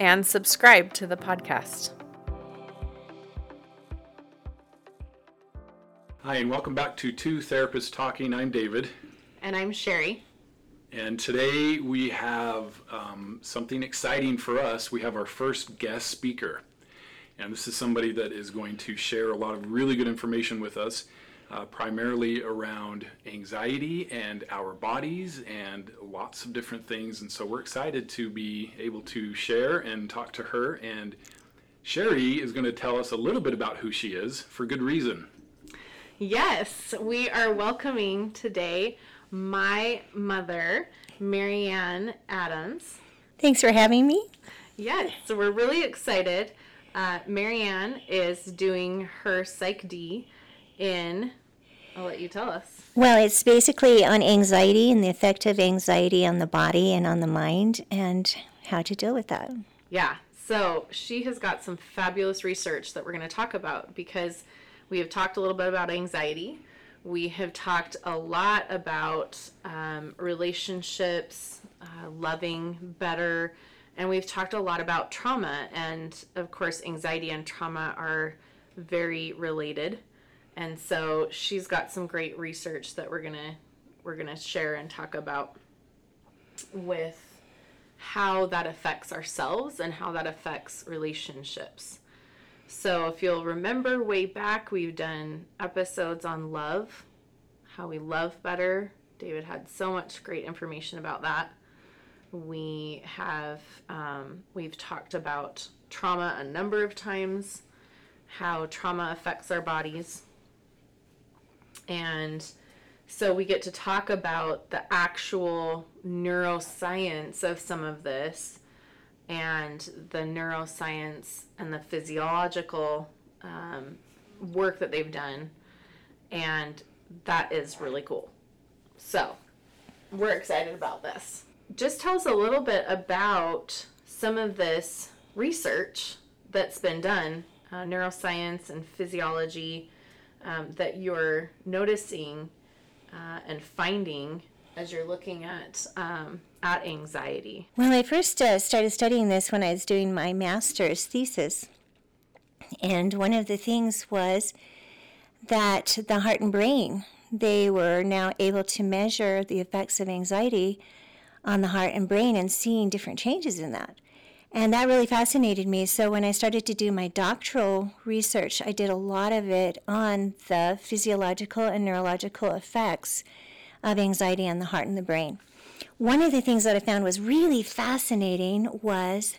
and subscribe to the podcast. Hi, and welcome back to Two Therapists Talking. I'm David. And I'm Sherry. And today we have um, something exciting for us. We have our first guest speaker. And this is somebody that is going to share a lot of really good information with us, uh, primarily around anxiety and our bodies and lots of different things. And so we're excited to be able to share and talk to her. And Sherry is going to tell us a little bit about who she is for good reason. Yes, we are welcoming today my mother, Marianne Adams. Thanks for having me. Yes, so we're really excited. Uh, Marianne is doing her PsyD in, I'll let you tell us. Well, it's basically on anxiety and the effect of anxiety on the body and on the mind and how to deal with that. Yeah, so she has got some fabulous research that we're going to talk about because we have talked a little bit about anxiety. We have talked a lot about um, relationships, uh, loving better, and we've talked a lot about trauma. And of course, anxiety and trauma are very related. And so she's got some great research that we're gonna we're gonna share and talk about with how that affects ourselves and how that affects relationships. So, if you'll remember way back, we've done episodes on love, how we love better. David had so much great information about that. We have, um, we've talked about trauma a number of times, how trauma affects our bodies. And so we get to talk about the actual neuroscience of some of this and the neuroscience and the physiological um, work that they've done. And that is really cool. So, we're excited about this. Just tell us a little bit about some of this research that's been done, uh, neuroscience and physiology, um, that you're noticing uh, and finding as you're looking at um, at anxiety? Well, I first uh, started studying this when I was doing my master's thesis, and one of the things was that the heart and brain they were now able to measure the effects of anxiety on the heart and brain and seeing different changes in that. And that really fascinated me. So when I started to do my doctoral research, I did a lot of it on the physiological and neurological effects of anxiety on the heart and the brain. One of the things that I found was really fascinating was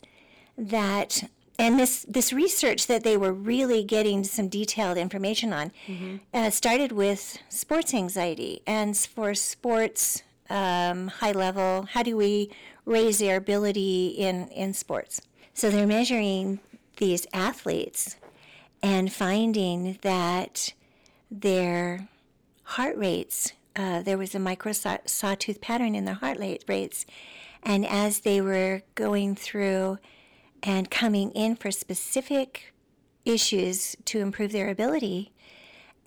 that and this this research that they were really getting some detailed information on mm-hmm. uh, started with sports anxiety and for sports um, high level how do we raise their ability in in sports so they're measuring these athletes and finding that their heart rates uh, there was a micro sawtooth pattern in their heart rates and as they were going through and coming in for specific issues to improve their ability.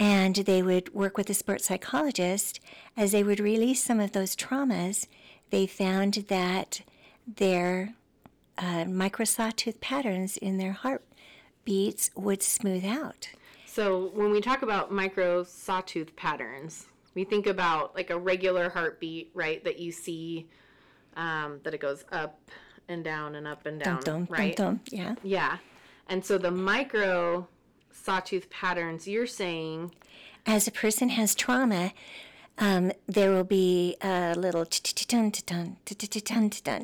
And they would work with a sports psychologist as they would release some of those traumas. They found that their uh, micro sawtooth patterns in their heartbeats would smooth out. So, when we talk about micro sawtooth patterns, we think about like a regular heartbeat, right? That you see um, that it goes up and down and up and down, dun, dun, right? Dun, yeah. Yeah. And so the micro sawtooth patterns you're saying. As a person has trauma, um, there will be a little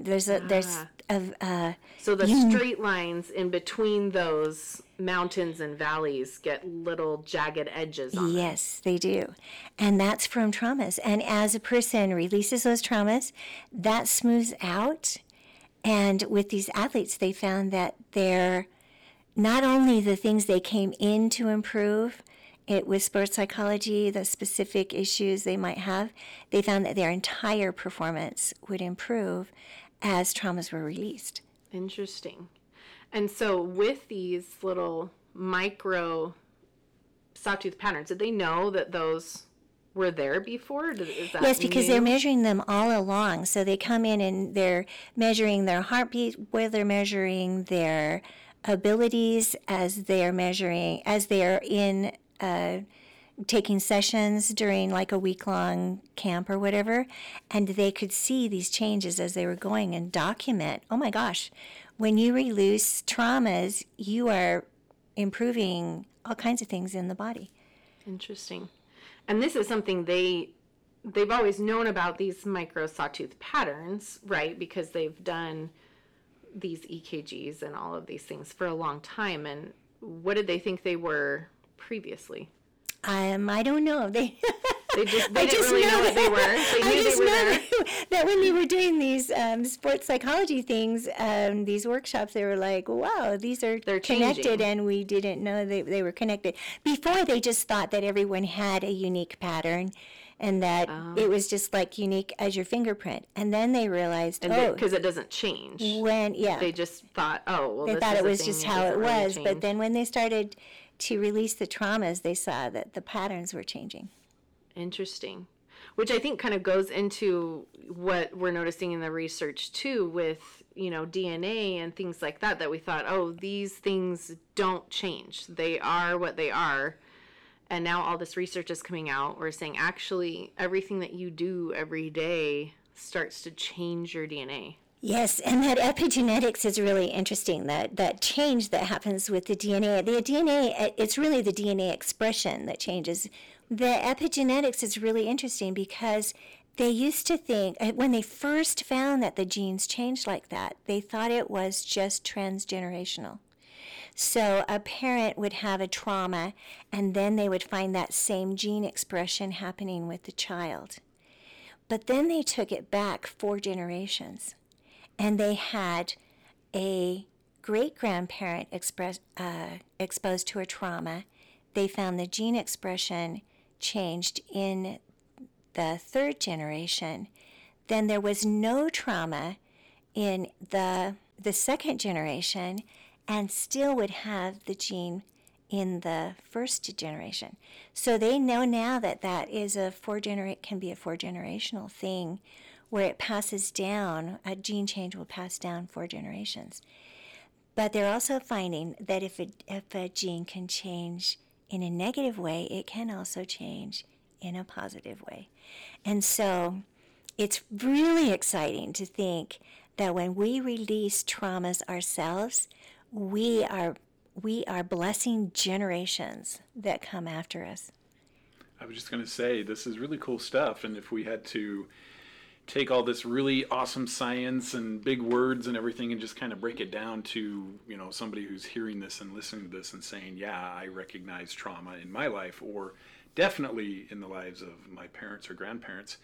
there's a there's a uh, so the straight lines in between those mountains and valleys get little jagged edges on yes they do. And that's from traumas. And as a person releases those traumas that smooths out. And with these athletes, they found that they're not only the things they came in to improve, it with sports psychology, the specific issues they might have, they found that their entire performance would improve as traumas were released. Interesting. And so with these little micro sawtooth patterns, did they know that those were there before? Is that yes, because new? they're measuring them all along. So they come in and they're measuring their heartbeat, where they're measuring their abilities as they're measuring, as they're in uh, taking sessions during like a week long camp or whatever, and they could see these changes as they were going and document. Oh my gosh, when you release traumas, you are improving all kinds of things in the body. Interesting. And this is something they they've always known about these micro sawtooth patterns, right? Because they've done these EKGs and all of these things for a long time. And what did they think they were previously? Um, I don't know. They They just they I just really know, know they were. They I just know that, that when they were doing these um, sports psychology things, um, these workshops, they were like, "Wow, these are They're connected," changing. and we didn't know they they were connected. Before, they just thought that everyone had a unique pattern, and that Oh. it was just like unique as your fingerprint. And then they realized, And oh, because it doesn't change. when yeah, They just thought, oh, well, they thought it was just how it doesn't really was. But then when they started to release the traumas, they saw that the patterns were changing. Interesting. Which I think kind of goes into what we're noticing in the research too with, you know, DNA and things like that that we thought, oh, these things don't change. They are what they are. And now all this research is coming out. We're saying actually everything that you do every day starts to change your DNA. Yes, and that epigenetics is really interesting. That that change that happens with the DNA. The DNA, it's really the DNA expression that changes. The epigenetics is really interesting because they used to think uh, when they first found that the genes changed like that, they thought it was just transgenerational. So a parent would have a trauma, and then they would find that same gene expression happening with the child. But then they took it back four generations and they had a great grandparent express, uh, exposed to a trauma. They found the gene expression changed in the third generation. Then there was no trauma in the the second generation, and still would have the gene in the first generation. So they know now that that is a four generate can be a four generational thing where it passes down, a gene change will pass down four generations. But they're also finding that if a, if a gene can change in a negative way, it can also change in a positive way. And so it's really exciting to think that when we release traumas ourselves, we are we are blessing generations that come after us. I was just going to say, this is really cool stuff. And if we had to take all this really awesome science and big words and everything and just kind of break it down to, you know, somebody who's hearing this and listening to this and saying, yeah, I recognize trauma in my life or definitely in the lives of my parents or grandparents,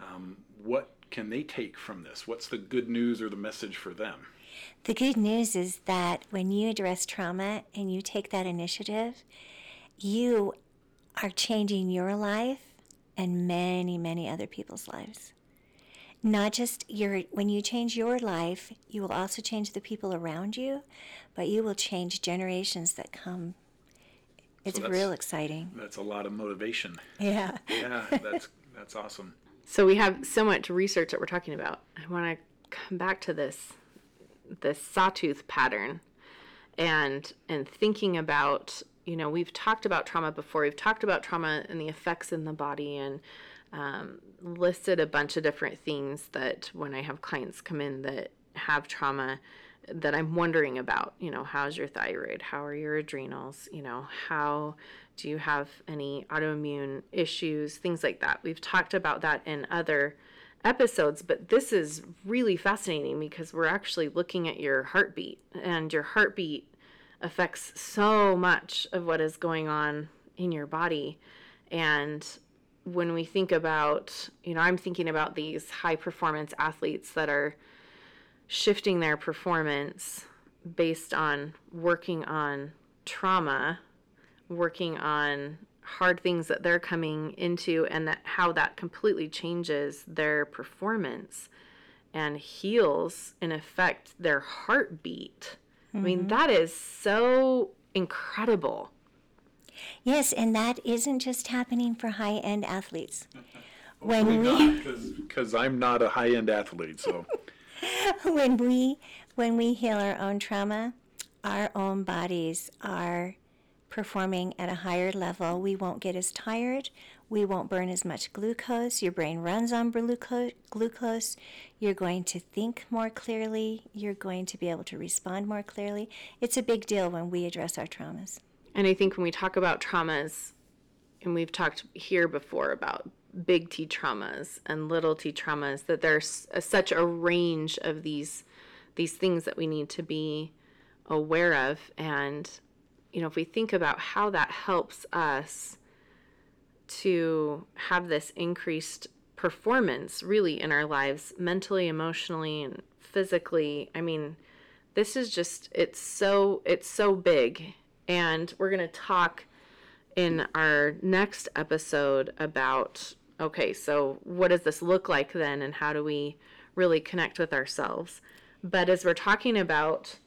um, what can they take from this? What's the good news or the message for them? The good news is that when you address trauma and you take that initiative, you are changing your life and many, many other people's lives. Not just your, when you change your life, you will also change the people around you, but you will change generations that come. It's that's- real exciting. That's a lot of motivation. Yeah. Yeah, that's that's awesome. So we have so much research that we're talking about. I want to come back to this this sawtooth pattern and and thinking about you know we've talked about trauma before. We've talked about trauma and the effects in the body and um, listed a bunch of different things that when i have clients come in that have trauma that i'm wondering about you know how's your thyroid? How are your adrenals? You know how do you have any autoimmune issues? Things like that. We've talked about that in other episodes, but this is really fascinating because we're actually looking at your heartbeat, and your heartbeat affects so much of what is going on in your body. And when we think about, you know, I'm thinking about these high performance athletes that are shifting their performance based on working on trauma, working on hard things that they're coming into and that how that completely changes their performance and heals in effect their heartbeat. I mean mm-hmm. that is so incredible. Yes, and that isn't just happening for high end athletes. When we because I'm not a high end athlete, so when we when we heal our own trauma, our own bodies are performing at a higher level. We won't get as tired. We won't burn as much glucose. Your brain runs on glucose. You're going to think more clearly. You're going to be able to respond more clearly. It's a big deal when we address our traumas. And I think when we talk about traumas, and we've talked here before about big T traumas and little T traumas, that there's a, such a range of these these things that we need to be aware of. And you know, if we think about how that helps us to have this increased performance really in our lives, mentally, emotionally, and physically, I mean, this is just it's so it's so big and we're going to talk in our next episode about okay, so what does this look like then, and how do we really connect with ourselves? But as we're talking about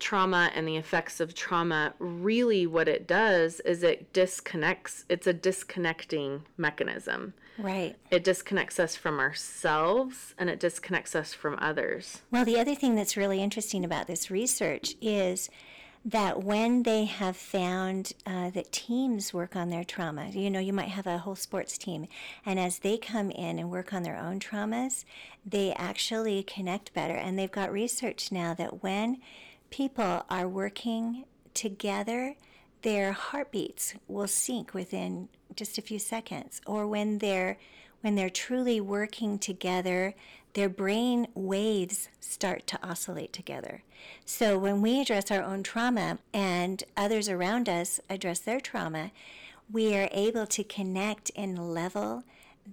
trauma and the effects of trauma, really what it does is it disconnects, it's a disconnecting mechanism. Right. It disconnects us from ourselves and it disconnects us from others. Well, the other thing that's really interesting about this research is that when they have found uh, that teams work on their trauma, you know, you might have a whole sports team, and as they come in and work on their own traumas, they actually connect better. And they've got research now that when people are working together, their heartbeats will sync within just a few seconds, or when they're when they're truly working together, their brain waves start to oscillate together. So when we address our own trauma and others around us address their trauma, we are able to connect in level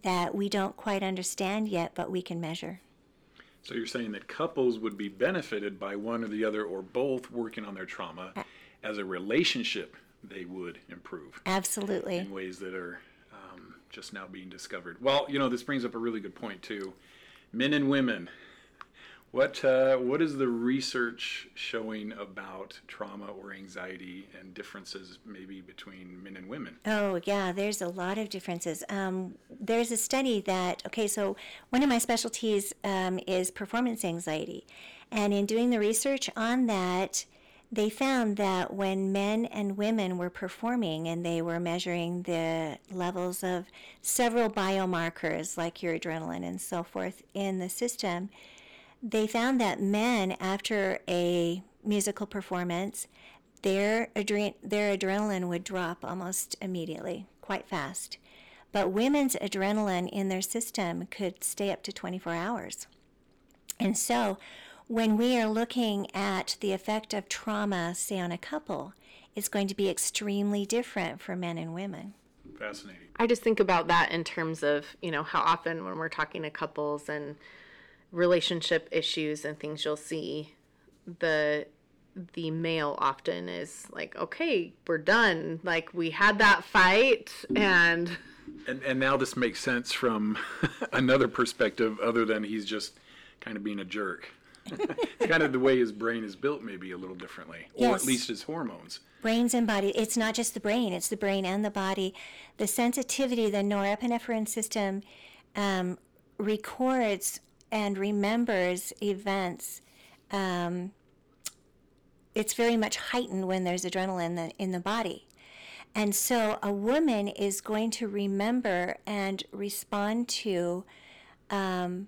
that we don't quite understand yet, but we can measure. So you're saying that couples would be benefited by one or the other or both working on their trauma as a relationship they would improve Absolutely. in ways that are um, just now being discovered. Well, you know, this brings up a really good point too. Men and women. What uh, what is the research showing about trauma or anxiety and differences maybe between men and women? Oh, yeah, there's a lot of differences. Um, there's a study that, okay, so one of my specialties um, is performance anxiety. And in doing the research on that, they found that when men and women were performing and they were measuring the levels of several biomarkers like your adrenaline and so forth in the system, they found that men, after a musical performance, their, adre- their adrenaline would drop almost immediately, quite fast. But women's adrenaline in their system could stay up to 24 hours. And so, when we are looking at the effect of trauma, say on a couple, it's going to be extremely different for men and women. Fascinating. I just think about that in terms of, you know, how often when we're talking to couples and relationship issues and things you'll see the the male often is like, "Okay, we're done. Like we had that fight and And and now this makes sense from another perspective other than he's just kind of being a jerk. it's kind of the way his brain is built maybe a little differently or Yes. at least his hormones. brains and body it's not just the brain it's the brain and the body the sensitivity the norepinephrine system um, records and remembers events um, it's very much heightened when there's adrenaline in the, in the body and so a woman is going to remember and respond to um,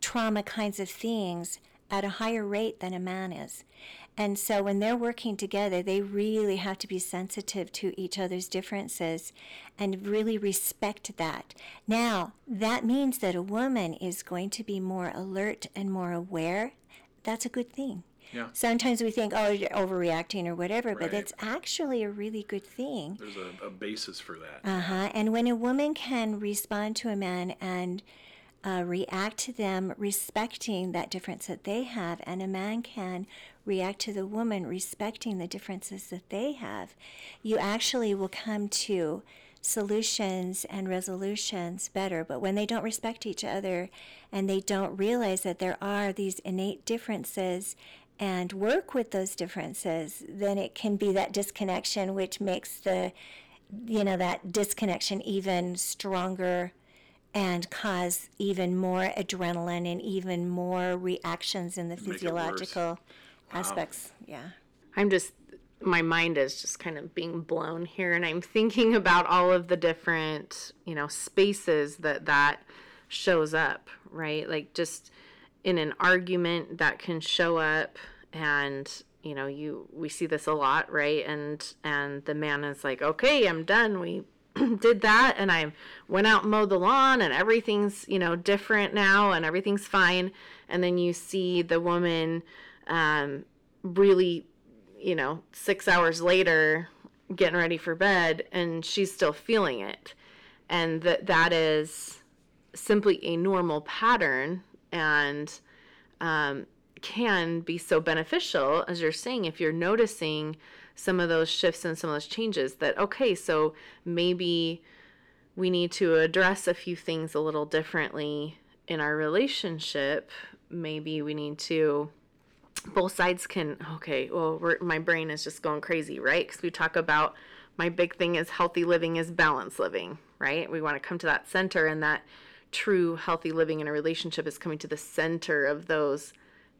trauma kinds of things at a higher rate than a man is. And so when they're working together, they really have to be sensitive to each other's differences and really respect that. Now, that means that a woman is going to be more alert and more aware. That's a good thing. Yeah. Sometimes we think, oh, you're overreacting or whatever, but Right. it's actually a really good thing. There's a, a basis for that. Uh huh. And when a woman can respond to a man and uh, react to them respecting that difference that they have, and a man can react to the woman respecting the differences that they have, you actually will come to solutions and resolutions better. But when they don't respect each other and they don't realize that there are these innate differences and work with those differences, then it can be that disconnection which makes the you know that disconnection even stronger and cause even more adrenaline and even more reactions in the Make physiological aspects. Yeah. I'm just my mind is just kind of being blown here and I'm thinking about all of the different, you know, spaces that that shows up, right? Like just in an argument that can show up and you know, you we see this a lot, right? And and the man is like, "Okay, I'm done. We did that and I went out and mowed the lawn and everything's, you know, different now and everything's fine." And then you see the woman um really you know, six hours later, getting ready for bed, and she's still feeling it. And that that is simply a normal pattern and um, can be so beneficial, as you're saying, if you're noticing some of those shifts and some of those changes, that, okay, so maybe we need to address a few things a little differently in our relationship. Maybe we need to both sides can okay well my brain is just going crazy right? Because we talk about my big thing is healthy living is balanced living right? We want to come to that center and that true healthy living in a relationship is coming to the center of those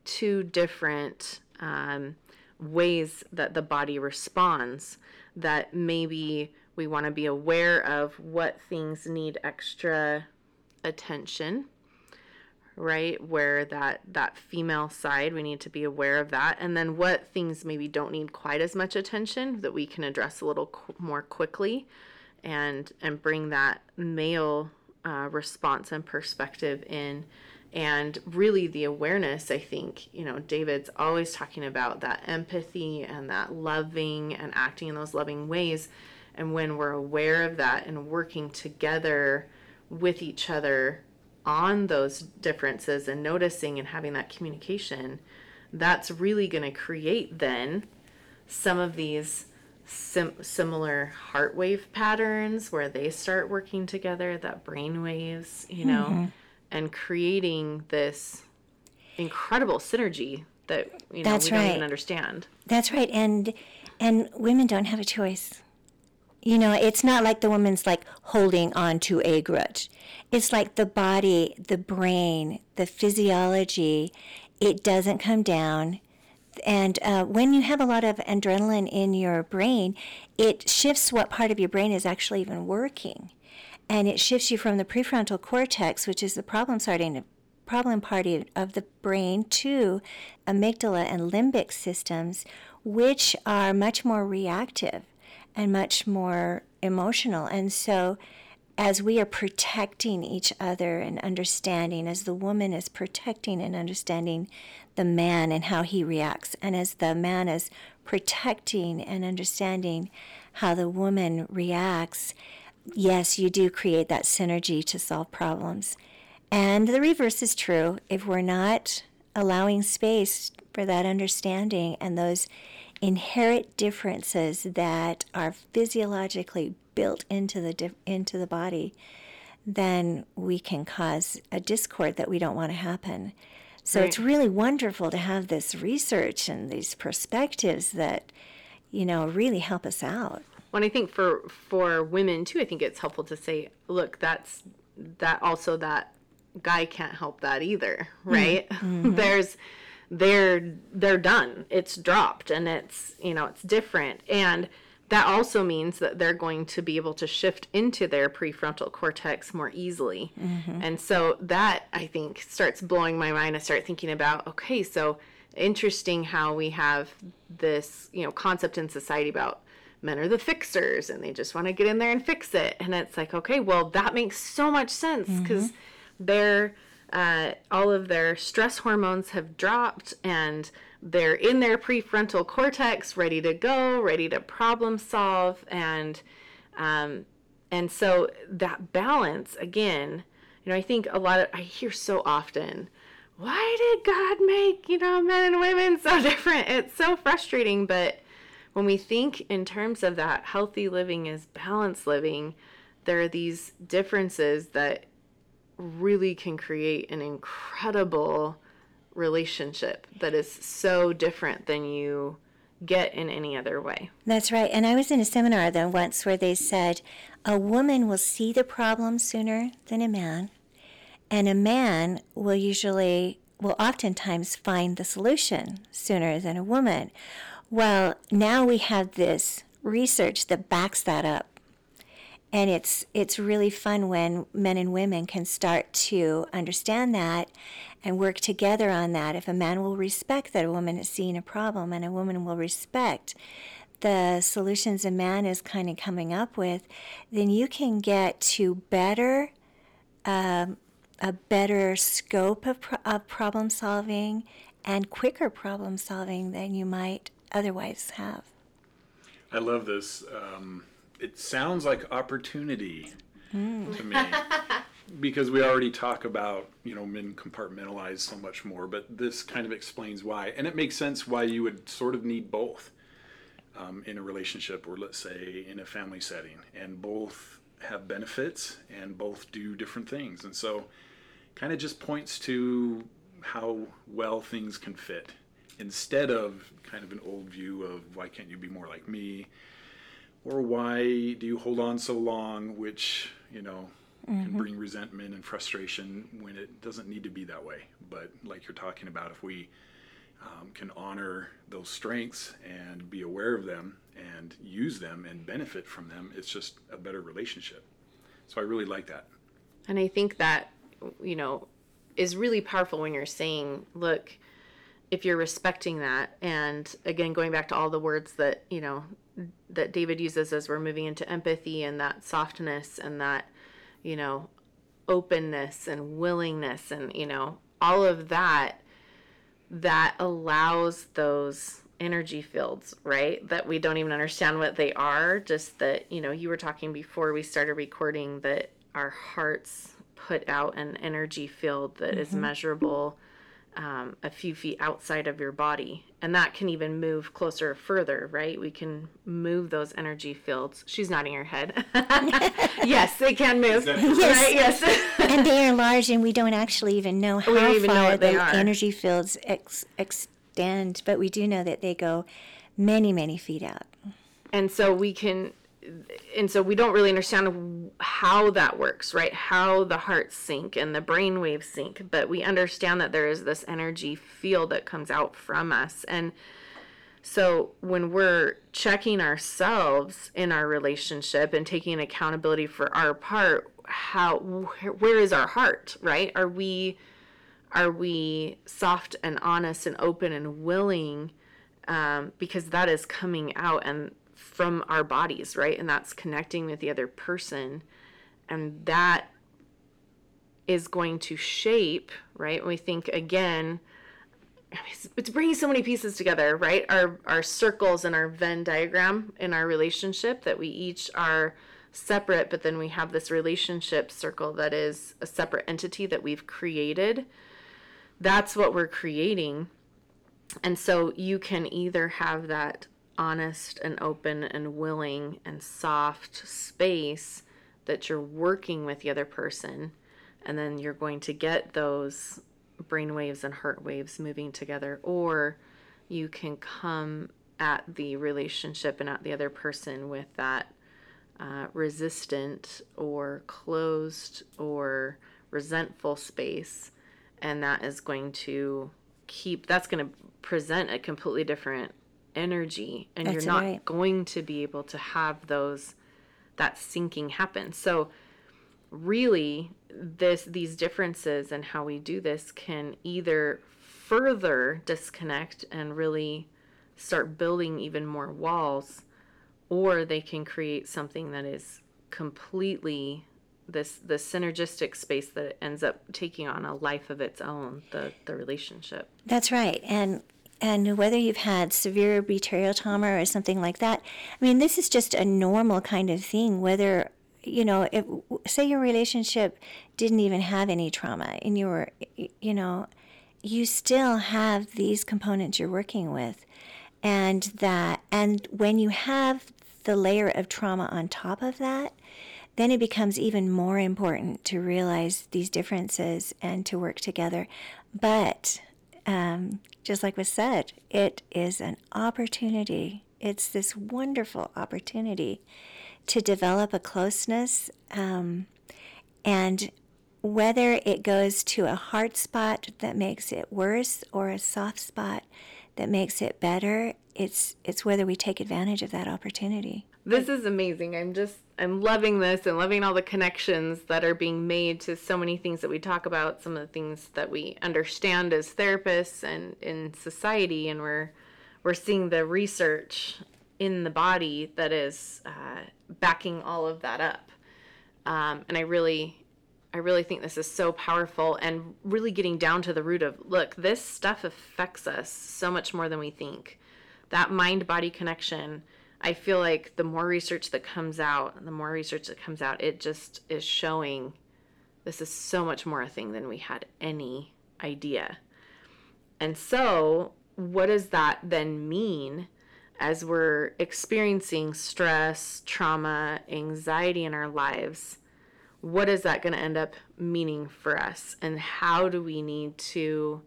two different um, ways that the body responds that maybe we want to be aware of what things need extra attention right where that that female side we need to be aware of that. And then what things maybe don't need quite as much attention that we can address a little qu- more quickly and and bring that male uh, response and perspective in. And really the awareness i think you know david's always talking about that empathy and that loving and acting in those loving ways. And when we're aware of that and working together with each other on those differences and noticing and having that communication, that's really going to create then some of these sim- similar heart wave patterns where they start working together, that brain waves, you know, Mm-hmm. and creating this incredible synergy that you know That's we don't right. even understand. That's right. And and women don't have a choice. You know, it's not like the woman's like holding on to a grudge. It's like the body, the brain, the physiology, it doesn't come down. And uh, when you have a lot of adrenaline in your brain, it shifts what part of your brain is actually even working. And it shifts you from the prefrontal cortex, which is the problem starting problem party of the brain to amygdala and limbic systems, which are much more reactive and much more emotional. And so, as we are protecting each other and understanding, as the woman is protecting and understanding the man and how he reacts, and as the man is protecting and understanding how the woman reacts, yes, you do create that synergy to solve problems. And the reverse is true. If we're not allowing space for that understanding and those inherent differences that are physiologically built into the dif- into the body, then we can cause a discord that we don't want to happen. So it's really wonderful to have this research and these perspectives that you know really help us out. Well, and I think for for women too, I think it's helpful to say, look, that's that also that guy can't help that either, hmm. right? Mm-hmm. There's they're they're done. It's dropped and it's, you know, it's different. And that also means that they're going to be able to shift into their prefrontal cortex more easily. Mm-hmm. And so that I think starts blowing my mind. I start thinking about, okay, so interesting how we have this, you know, concept in society about men are the fixers and they just want to get in there and fix it. And it's like, okay, well, that makes so much sense mm-hmm. because they're uh, all of their stress hormones have dropped and they're in their prefrontal cortex ready to go ready to problem solve and um, and so that balance again you know, I think a lot of, I hear so often, why did God make, you know, men and women so different? It's so frustrating. But when we think in terms of that, healthy living is balanced living, there are these differences that really can create an incredible relationship that is so different than you get in any other way. That's right. And I was in a seminar though once where they said a woman will see the problem sooner than a man, and a man will usually will oftentimes find the solution sooner than a woman. Well, now we have this research that backs that up. And it's it's really fun when men and women can start to understand that and work together on that. If a man will respect that a woman is seeing a problem and a woman will respect the solutions a man is kind of coming up with, then you can get to better, um, a better scope of, pro- of problem solving and quicker problem solving than you might otherwise have. I love this. Um, it sounds like opportunity mm. to me. because we already talk about you know men compartmentalize so much more but this kind of explains why. And it makes sense why you would sort of need both um, in a relationship or let's say in a family setting. And both have benefits and both do different things. And so kind of just points to how well things can fit. Instead of kind of an old view of why can't you be more like me or why do you hold on so long which you know mm-hmm. can bring resentment and frustration when it doesn't need to be that way. But like you're talking about, if we um, can honor those strengths and be aware of them and use them and benefit from them, it's just a better relationship. So I really like that. And I think that, you know, is really powerful when you're saying, look, if you're respecting that, and again, going back to all the words that, you know, that David uses as we're moving into empathy and that softness and that you know, openness and willingness and, you know, all of that that allows those energy fields, right? That we don't even understand what they are. Just that, you know, you were talking before we started recording that our hearts put out an energy field that mm-hmm. is measurable um, a few feet outside of your body. And that can even move closer further, right? We can move those energy fields. She's nodding her head. yes, they can move. Yes. Right? Yes. and they are large, and we don't actually even know how even far know the energy fields ex- extend, but we do know that they go many, many feet out. And so we can and so we don't really understand how that works, right? How the heart sync and the brain waves sync, but we understand that there is this energy field that comes out from us. And so when we're checking ourselves in our relationship and taking accountability for our part, how where is our heart, right? Are we are we soft and honest and open and willing um, because that is coming out and from our bodies, right? And that's connecting with the other person. And that is going to shape, right? we think again, it's bringing so many pieces together, right? Our our circles and our Venn diagram in our relationship that we each are separate, but then we have this relationship circle that is a separate entity that we've created. That's what we're creating. And so you can either have that honest and open and willing and soft space that you're working with the other person and then you're going to get those brain waves and heart waves moving together or you can come at the relationship and at the other person with that uh, resistant or closed or resentful space and that is going to keep that's going to present a completely different energy and That's you're not right. going to be able to have those that syncing happen. So really this these differences and how we do this can either further disconnect and really start building even more walls or they can create something that is completely this the synergistic space that ends up taking on a life of its own the the relationship that's right and and whether you've had severe trauma or something like that, I mean, this is just a normal kind of thing, whether you know, if, say your relationship didn't even have any trauma and you were, you know, you still have these components you're working with. And that, and when you have the layer of trauma on top of that, then it becomes even more important to realize these differences and to work together. But um, just like was said, it is an opportunity. It's this wonderful opportunity to develop a closeness. Um, and whether it goes to a hard spot that makes it worse or a soft spot that makes it better, it's it's whether we take advantage of that opportunity. This is amazing. I'm just I'm loving this and loving all the connections that are being made to so many things that we talk about, some of the things that we understand as therapists and in society, and we're we're seeing the research in the body that is uh, backing all of that up. Um, and I really, I really think this is so powerful and really getting down to the root of look, this stuff affects us so much more than we think. That mind body connection I feel like the more research that comes out, the more research that comes out, it just is showing this is so much more a thing than we had any idea. And so, what does that then mean as we're experiencing stress, trauma, anxiety in our lives? What is that going to end up meaning for us? And how do we need to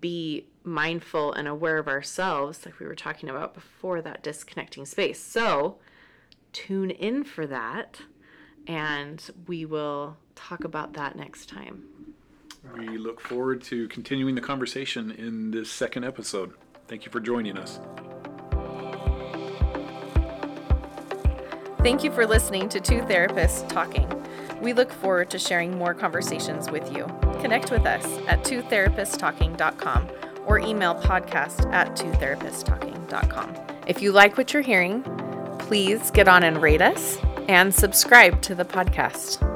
be mindful and aware of ourselves, like we were talking about before, that disconnecting space. So tune in for that, and we will talk about that next time. We look forward to continuing the conversation in this second episode. Thank you for joining us. Thank you for listening to Two Therapists Talking. We look forward to sharing more conversations with you. Connect with us at twotherapisttalking.com or email podcast at twotherapisttalking.com. If you like what you're hearing, please get on and rate us and subscribe to the podcast.